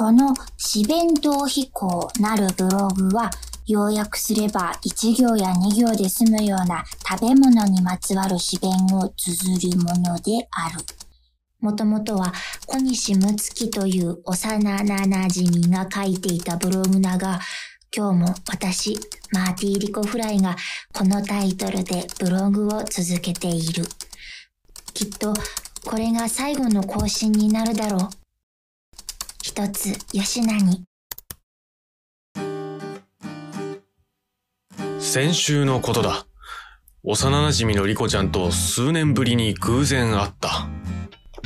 この四弁当飛行なるブログは、要約すれば一行や二行で済むような食べ物にまつわる詩弁を綴るものである。もともとは小西睦月という幼な馴染が書いていたブログだが、今日も私、マーティー・リコ・フライがこのタイトルでブログを続けている。きっとこれが最後の更新になるだろう。一つ、吉何。先週のことだ。幼馴染のリコちゃんと数年ぶりに偶然会った。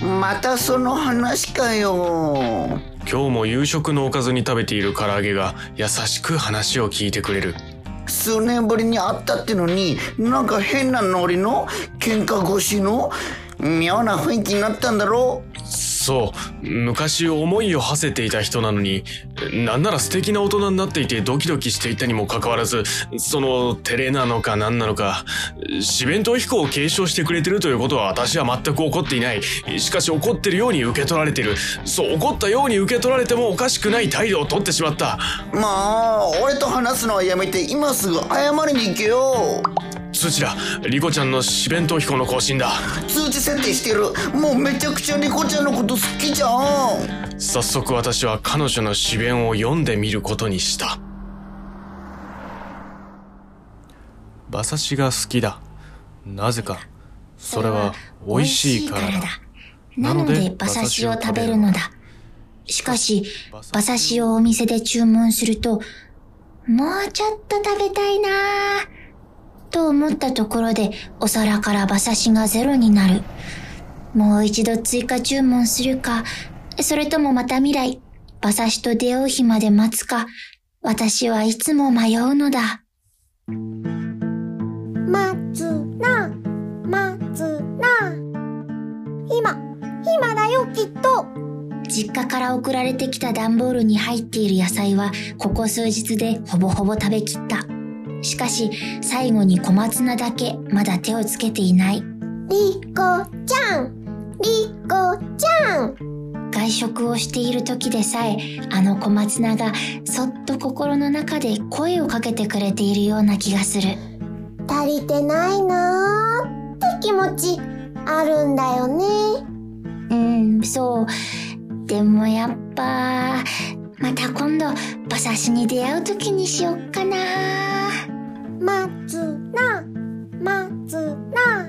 またその話かよ。今日も夕食のおかずに食べている唐揚げが優しく話を聞いてくれる。数年ぶりに会ったってのになんか変なノリの喧嘩越しの妙な雰囲気になったんだろうそう、昔思いを馳せていた人なのに、なんなら素敵な大人になっていてドキドキしていたにもかかわらず、その照れなのか何なのか、四弁当飛行を継承してくれてるということは私は全く怒っていない。しかし怒ってるように受け取られてる。そう、怒ったように受け取られてもおかしくない態度をとってしまった。まあ、俺と話すのはやめて今すぐ謝りに行けよ。通知だ。リコちゃんの四弁当飛行の更新だ。通知設定してる。もうめちゃくちゃリコちゃんのこと好きじゃん。早速私は彼女の詩弁を読んでみることにした。馬刺しが好きだ。なぜか。それは美味しいからだ。なので馬刺しを食べるのだ。しかし馬刺しをお店で注文するともうちょっと食べたいなぁと思ったところでお皿から馬刺しがゼロになる。もう一度追加注文するか、それともまた未来、馬刺しと出会う日まで待つか、私はいつも迷うのだ。待つな、待つな。今、今だよ、きっと。実家から送られてきた段ボールに入っている野菜は、ここ数日でほぼほぼ食べきった。しかし、最後に小松菜だけまだ手をつけていない。リコちゃんリコちゃん外食をしている時でさえ、あの小松菜がそっと心の中で声をかけてくれているような気がする。足りてないなーって気持ちあるんだよね。うん、そう。でもやっぱ、また今度、馬刺しに出会う時にしよっかな待つな、待つな。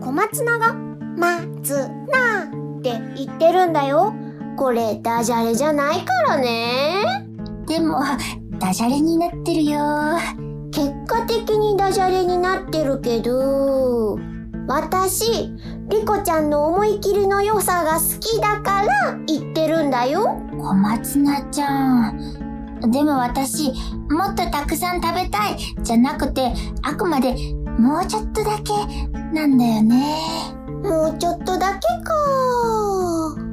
小松菜が待つなって言ってるんだよ。これダジャレじゃないからね。でも、ダジャレになってるよ。結果的にダジャレになってるけど、私、リコちゃんの思い切りの良さが好きだから言ってるんだよ。小松菜ちゃん。でも私、もっとたくさん食べたいじゃなくて、あくまでもうちょっとだけなんだよね。もうちょっとだけか。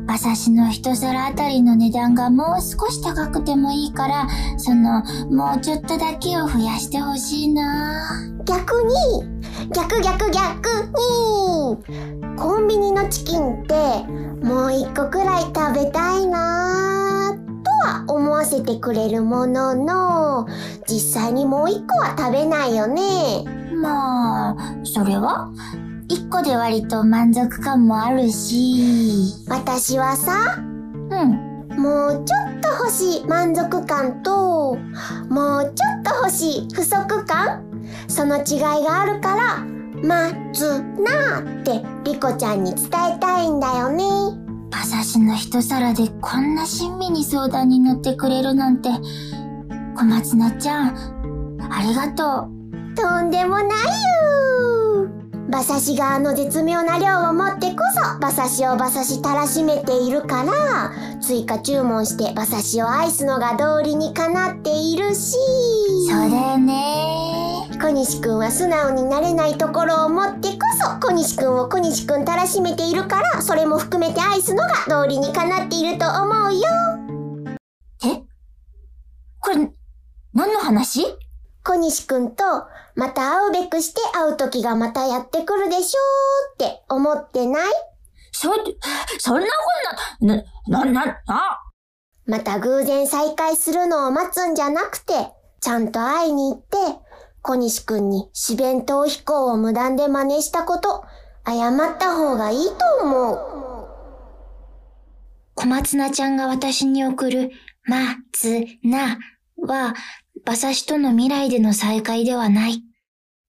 馬刺しの一皿あたりの値段がもう少し高くてもいいから、その、もうちょっとだけを増やしてほしいな。逆に、逆逆逆に、コンビニのチキンって、もう一個くらい食べたいなわせてくれるものの、実際にもう一個は食べないよね。まあ、それは？一個で割と満足感もあるし。私はさ、うん。もうちょっと欲しい満足感と、もうちょっと欲しい不足感その違いがあるから、待つなーってリコちゃんに伝えたいんだよね。馬刺しの一皿でこんな親身に相談に乗ってくれるなんて、小松菜ちゃん、ありがとう。とんでもないよ馬刺しがあの絶妙な量を持ってこそ馬刺しを馬刺したらしめているから、追加注文して馬刺しを愛すのが道理にかなっているし。そうだよね小西くんは素直になれないところを持ってこそ小西くんを小西くんたらしめているからそれも含めて愛すのが道理にかなっていると思うよ。え？これ、何の話？小西くんとまた会うべくして会う時がまたやってくるでしょうって思ってない？そ、そんなこんな、な、な、な、な、また偶然再会するのを待つんじゃなくて、ちゃんと会いに行って、小西くんに四弁逃避行を無断で真似したこと、謝った方がいいと思う。小松菜ちゃんが私に送る、ま、つ、な、は、馬刺しとの未来での再会ではない。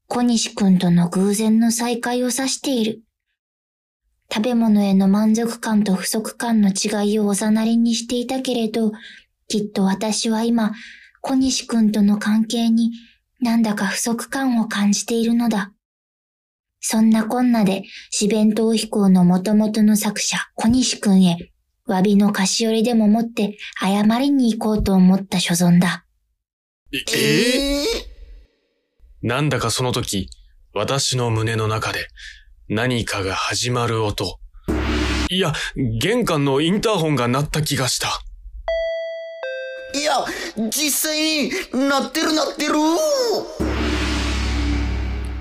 小西くんとの偶然の再会を指している。食べ物への満足感と不足感の違いをおざなりにしていたけれど、きっと私は今、小西くんとの関係になんだか不足感を感じているのだ。そんなこんなで、四弁逃避行の元々の作者、小西くんへ、詫びの菓子折りでも持って謝りに行こうと思った所存だ。えええなんだかその時、私の胸の中で何かが始まる音。いや、玄関のインターホンが鳴った気がした。いや、実際になってるなってる。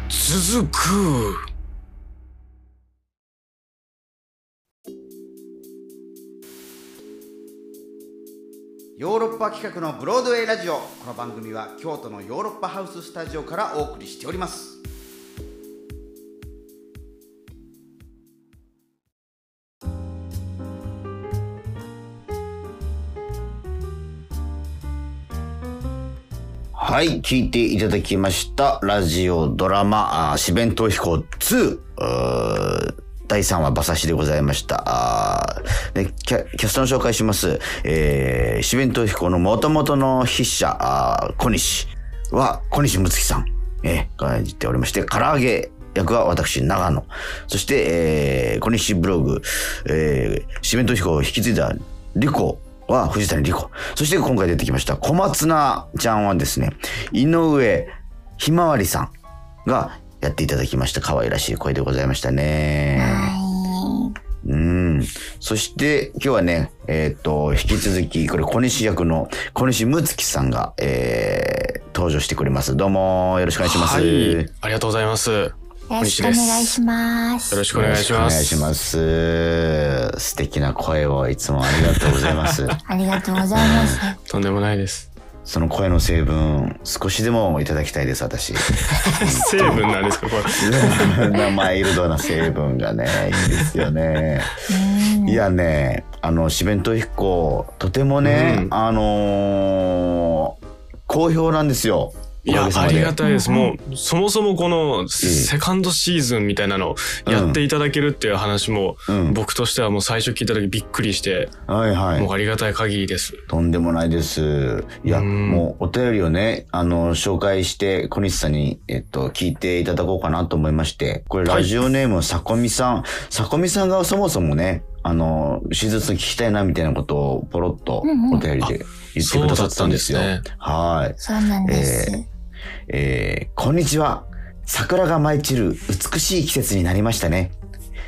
続く。ヨーロッパ企画のブロードウェイラジオ。この番組は京都のヨーロッパハウススタジオからお送りしております。はい、聞いていただきました。ラジオドラマ、あ四弁逃避行2、うー第3話馬刺しでございました。あーでキャキャストの紹介します。えー、四弁逃避行の元々の筆者、あ小西は小西睦月さん、えー、が演じておりまして、唐揚げ役は私、長野。そして、えー、小西ブログ、えー、四弁逃避行を引き継いだリコは藤谷莉子。そして今回出てきました小松菜ちゃんはですね、井上ひまわりさんがやっていただきました可愛らしい声でございましたね。はうん。そして今日はね、えっ、と、引き続き、これ小西役の小西睦月さんが、えー、登場してくれます。どうもよろしくお願いします。はい。ありがとうございます。よい。よろしくお願いします。ろしくお願いします。よろしくお願いします。素敵な声をいつもありがとうございます。ありがとうございます。とんでもないです。その声の成分、少しでもいただきたいです、私。成分なんですか、これ。マイルドな成分がね、いいですよね。いやね、あの、四弁逃避行、とてもね、うんあのー好評なんですよ。いやありがたいです。もう、そもそもこの、セカンドシーズンみたいなのをやっていただけるっていう話も、うん僕としてはもう最初聞いた時びっくりして、はいはいもう。ありがたい限りです。とんでもないです。いや、うんもうお便りをね、あの、紹介して、小西さんに、えっと、聞いていただこうかなと思いまして、これラジオネーム、さこみさん。さこみさんがそもそもね、あの、手術聞きたいなみたいなことをポロッとお便りで言ってくださったんですよ。そうはい。そうなんです。えー、えこんにちは。桜が舞い散る美しい季節になりましたね。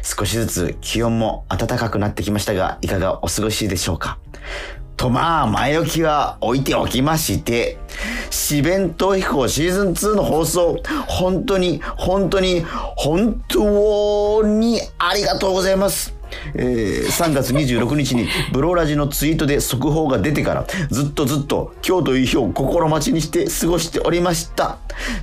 少しずつ気温も暖かくなってきましたが、いかがお過ごしでしょうか？とまあ、前置きは置いておきまして、四弁逃避行シーズン2の放送、本当に、本当に、本当にありがとうございます。えー3月26日にブローラジのツイートで速報が出てからずっとずっと今日という日を心待ちにして過ごしておりました。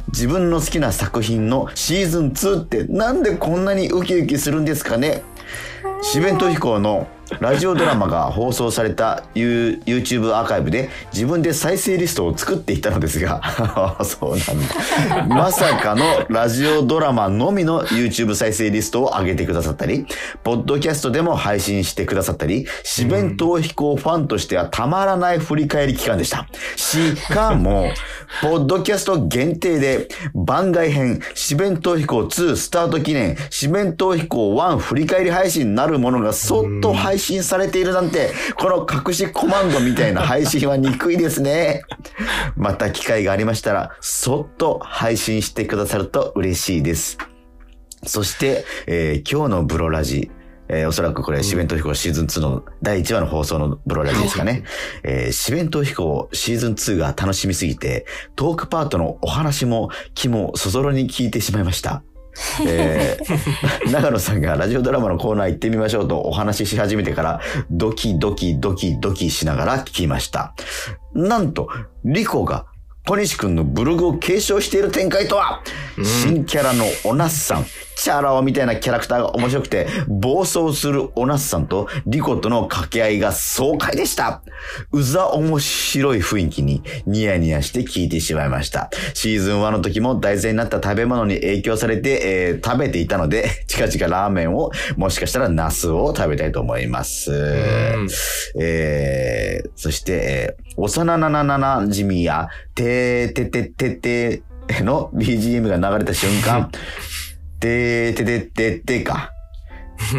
自分の好きな作品のシーズン2ってなんでこんなにウキウキするんですかね。四弁と飛行のラジオドラマが放送された You- YouTube アーカイブで自分で再生リストを作っていたのですが そうなんだ。まさかのラジオドラマのみの YouTube 再生リストを上げてくださったりポッドキャストでも配信してくださったり四弁逃避行ファンとしてはたまらない振り返り期間でした。しかもポッドキャスト限定で番外編四弁逃避行2スタート記念四弁逃避行1振り返り配信なるものがそっと配信されているなんてこの隠しコマンドみたいな配信は憎いですね また機会がありましたらそっと配信してくださると嬉しいですそして、えー今日のブロラジえーおそらくこれ、四弁逃避行シーズン2の第1話の放送のブロラジですかね。えー、四弁逃避行シーズン2が楽しみすぎて、トークパートのお話も気もそぞろに聞いてしまいました。えー 長野さんがラジオドラマのコーナー行ってみましょうとお話しし始めてから、ドキドキドキドキしながら聞きました。なんと、リコが小西くんのブログを継承している展開とは、新キャラのおなっさん、チャラ男みたいなキャラクターが面白くて、暴走するおなっさんとリコとの掛け合いが爽快でした。うざ面白い雰囲気にニヤニヤして聞いてしまいました。シーズン1の時も題材になった食べ物に影響されて、えー食べていたので、近々ラーメンを、もしかしたらナスを食べたいと思います。うんえー、そして、えー、幼ななななじみや、てーてててての BGM が流れた瞬間、てーててててか。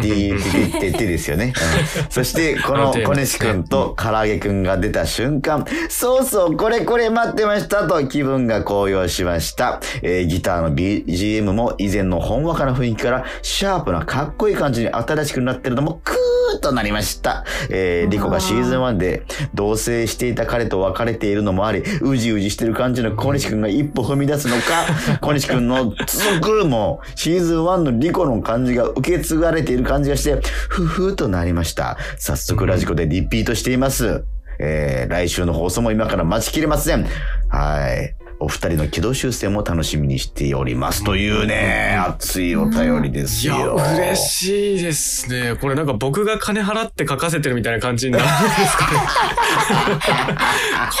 てーててててですよね。うんそして、この小西くんと唐揚げくんが出た瞬間、そうそう、これこれ待ってましたと気分が高揚しました。えーギターの BGM も以前のほんわかな雰囲気からシャープなかっこいい感じに新しくなってるのもクーッとなりました。えーリコがシーズン1で同棲していた彼と別れているのもあり、うじうじしてる感じの小西くんが一歩踏み出すのか、小西くんの続くもシーズン1のリコの感じが受け継がれている感じがして、ふふーとなりました。早速ラジコでリピートしています。えー来週の放送も今から待ちきれません。はい。お二人の軌道修正も楽しみにしております。というね、熱いお便りですいや、よ。嬉しいですね。これなんか僕が金払って書かせてるみたいな感じになるんですかね。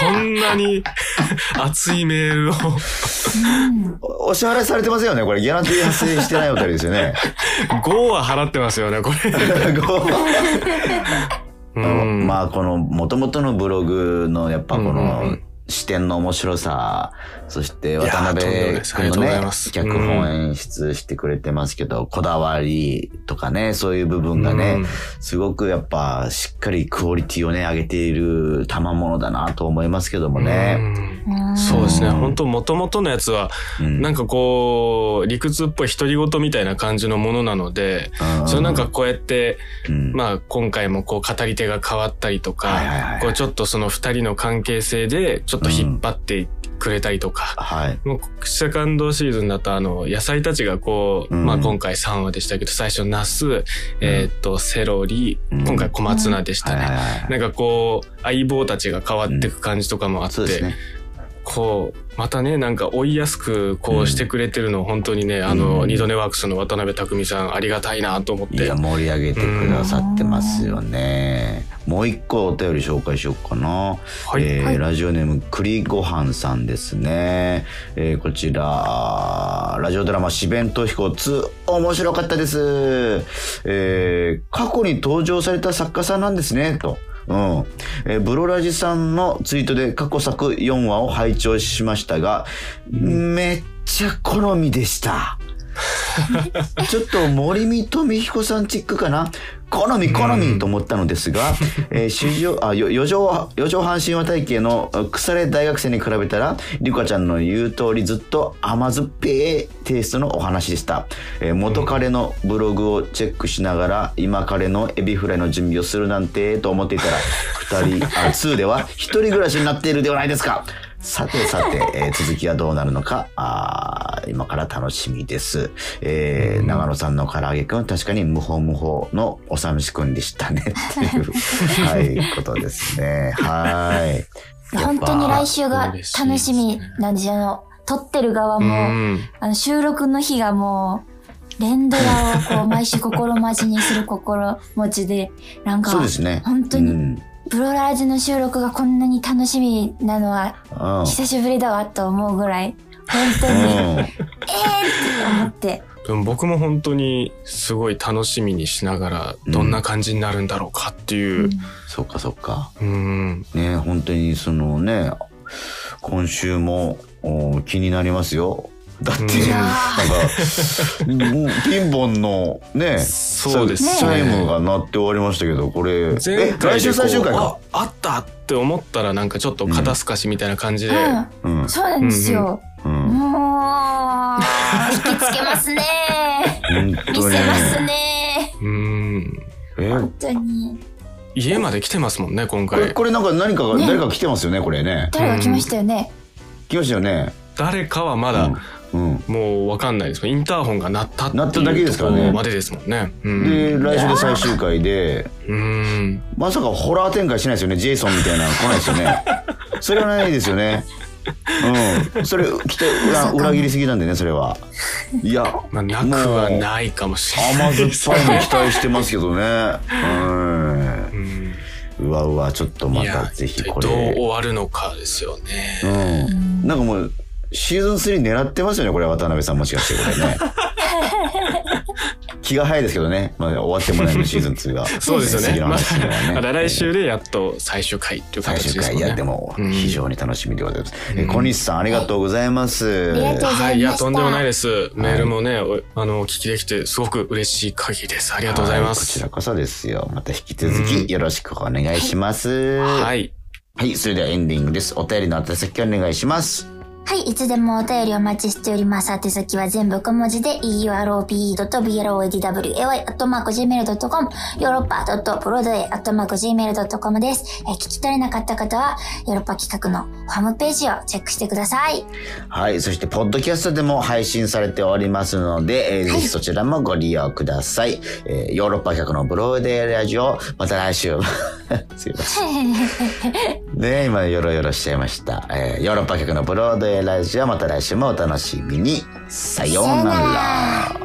こんなに熱いメールを。おお支払いされてますよねこれギャランティー発生してないお便りですよね。5は払ってますよね、これ。うん。まあこの元々のブログのやっぱこのん視点の面白さ、そして渡辺です。ありがと君のねうございま、す。脚本演出してくれてますけど、こだわりとかね、そういう部分がね、うん。すごくやっぱしっかりクオリティをね、上げている賜物だなと思いますけどもね。うん。そうですね。うん本当元々のやつは、うん。なんかこう、理屈っぽい独り言みたいな感じのものなので、うん。それなんかこうやって、うん。まあ今回もこう語り手が変わったりとか、はいはいはい。こうちょっとその二人の関係性でちょっと引っ張ってくれたりとか、はい。もうセカンドシーズンだとあの野菜たちがこう、うんまあ今回3話でしたけど最初ナス、えーっとセロリ、うん今回小松菜でしたね。なんかこう相棒たちが変わっていく感じとかもあって。こうまたねなんか追いやすくこうしてくれてるの本当にね、あのうん二度寝ワークスの渡辺匠さんありがたいなと思っていや、盛り上げてくださってますよね。もう一個お便り紹介しようかな。はいえーはいラジオネーム栗ごはんさんですね。えーこちら、ラジオドラマ四弁と飛行2、面白かったです。えー過去に登場された作家さんなんですね、と。うん。えーブロラジさんのツイートで過去作4話を拝聴しましたが、めっちゃ好みでした。ちょっと森見富彦さんチックかな？好み好みと思ったのですが、えー、あよ余剰余剰半身和体系のあ腐れ大学生に比べたらリカちゃんの言う通りずっと甘酸っぱいテイストのお話でした、えー元彼のブログをチェックしながら今彼のエビフライの準備をするなんてと思っていたら2人あ2では1人暮らしになっているではないですかさてさて、えー続きはどうなるのか、あー今から楽しみです。えー長野さんの唐揚げくんは確かに無法無法のおさむしくんでしたね。っていう、はい、ことですね。はい。本当に来週が楽しみなんですよ。あの、撮ってる側うも、んあの、収録の日がもう、連ドラをこう、毎週心待ちにする心持ちで、なんか、そうですね。本当にうん。プロラジの収録がこんなに楽しみなのは、うん久しぶりだわと思うぐらい、本当に、えーって思って、でも僕も本当にすごい楽しみにしながらどんな感じになるんだろうかっていう。そっかそっか。うん。ね、本当にそのね、今週もお気になりますよ。だって、うんなんか、もうピンポンのね、そうですねチャイムが鳴って終わりましたけど、これ、え、前回で来週最終回か。ああったって思ったらなんかちょっと肩透かしみたいな感じで、うん、うん。そうなんですよ。うん。もう、引きつけますね。本見当にせますね。うん。え、本当に。家まで来てますもんね、今これ、回。これなんか何かが、ね誰か来てますよね、これね。誰が来ましたよね。来ましたよね。誰かはまだ。もうわかんないです。インターホンが鳴ったって鳴っただけいうですからねところまでですもんね。うん。で、来週で最終回で、うん。まさかホラー展開しないですよね。ジェイソンみたいなの来ないですよね。それはないですよね。うん。それ、きっと裏裏切りすぎなんでね、それは。いや、まあ、なくはないかもしれない。甘酸っぱいの期待してますけどね。うん。うわうわ、ちょっとまたぜひこどう終れ。わるのかですよね。うん。なんかもう、シーズン3狙ってますよね、これ、渡辺さんもしかしてこれね。気が早いですけどね。まだ終わってもないのシーズン2が。そうですよね。次のま話はねだ、まだ来週でやっと最終回っていう最終回、形ですもんね。いや、でも、うん非常に楽しみでございます。え小西さん、ありがとうございます。はい、いや、とんでもないです。メールもね、おあの、お聞きできて、すごく嬉しい限りです。ありがとうございまはこちす。らこそですよ。また引き続きよろしくお願いします。は。はいい。それではエンディングです。お便りの宛先お願いします。はい、いつでもお便りお待ちしております。宛先は全部小文字で europe.bloadway.gmail.com ヨーロッパ .broadway.gmail.com です。えー聞き取れなかった方は、ヨーロッパ企画のホームページをチェックしてください。はい。そして、ポッドキャストでも配信されておりますので、えーぜひそちらもご利用ください。えーヨーロッパ客のブローデーラジオ、また来週。すいません。ね今、よろよろしちゃいました。えーヨーロッパ客のブロードウラジオ、また来週もお楽しみに。さようなら。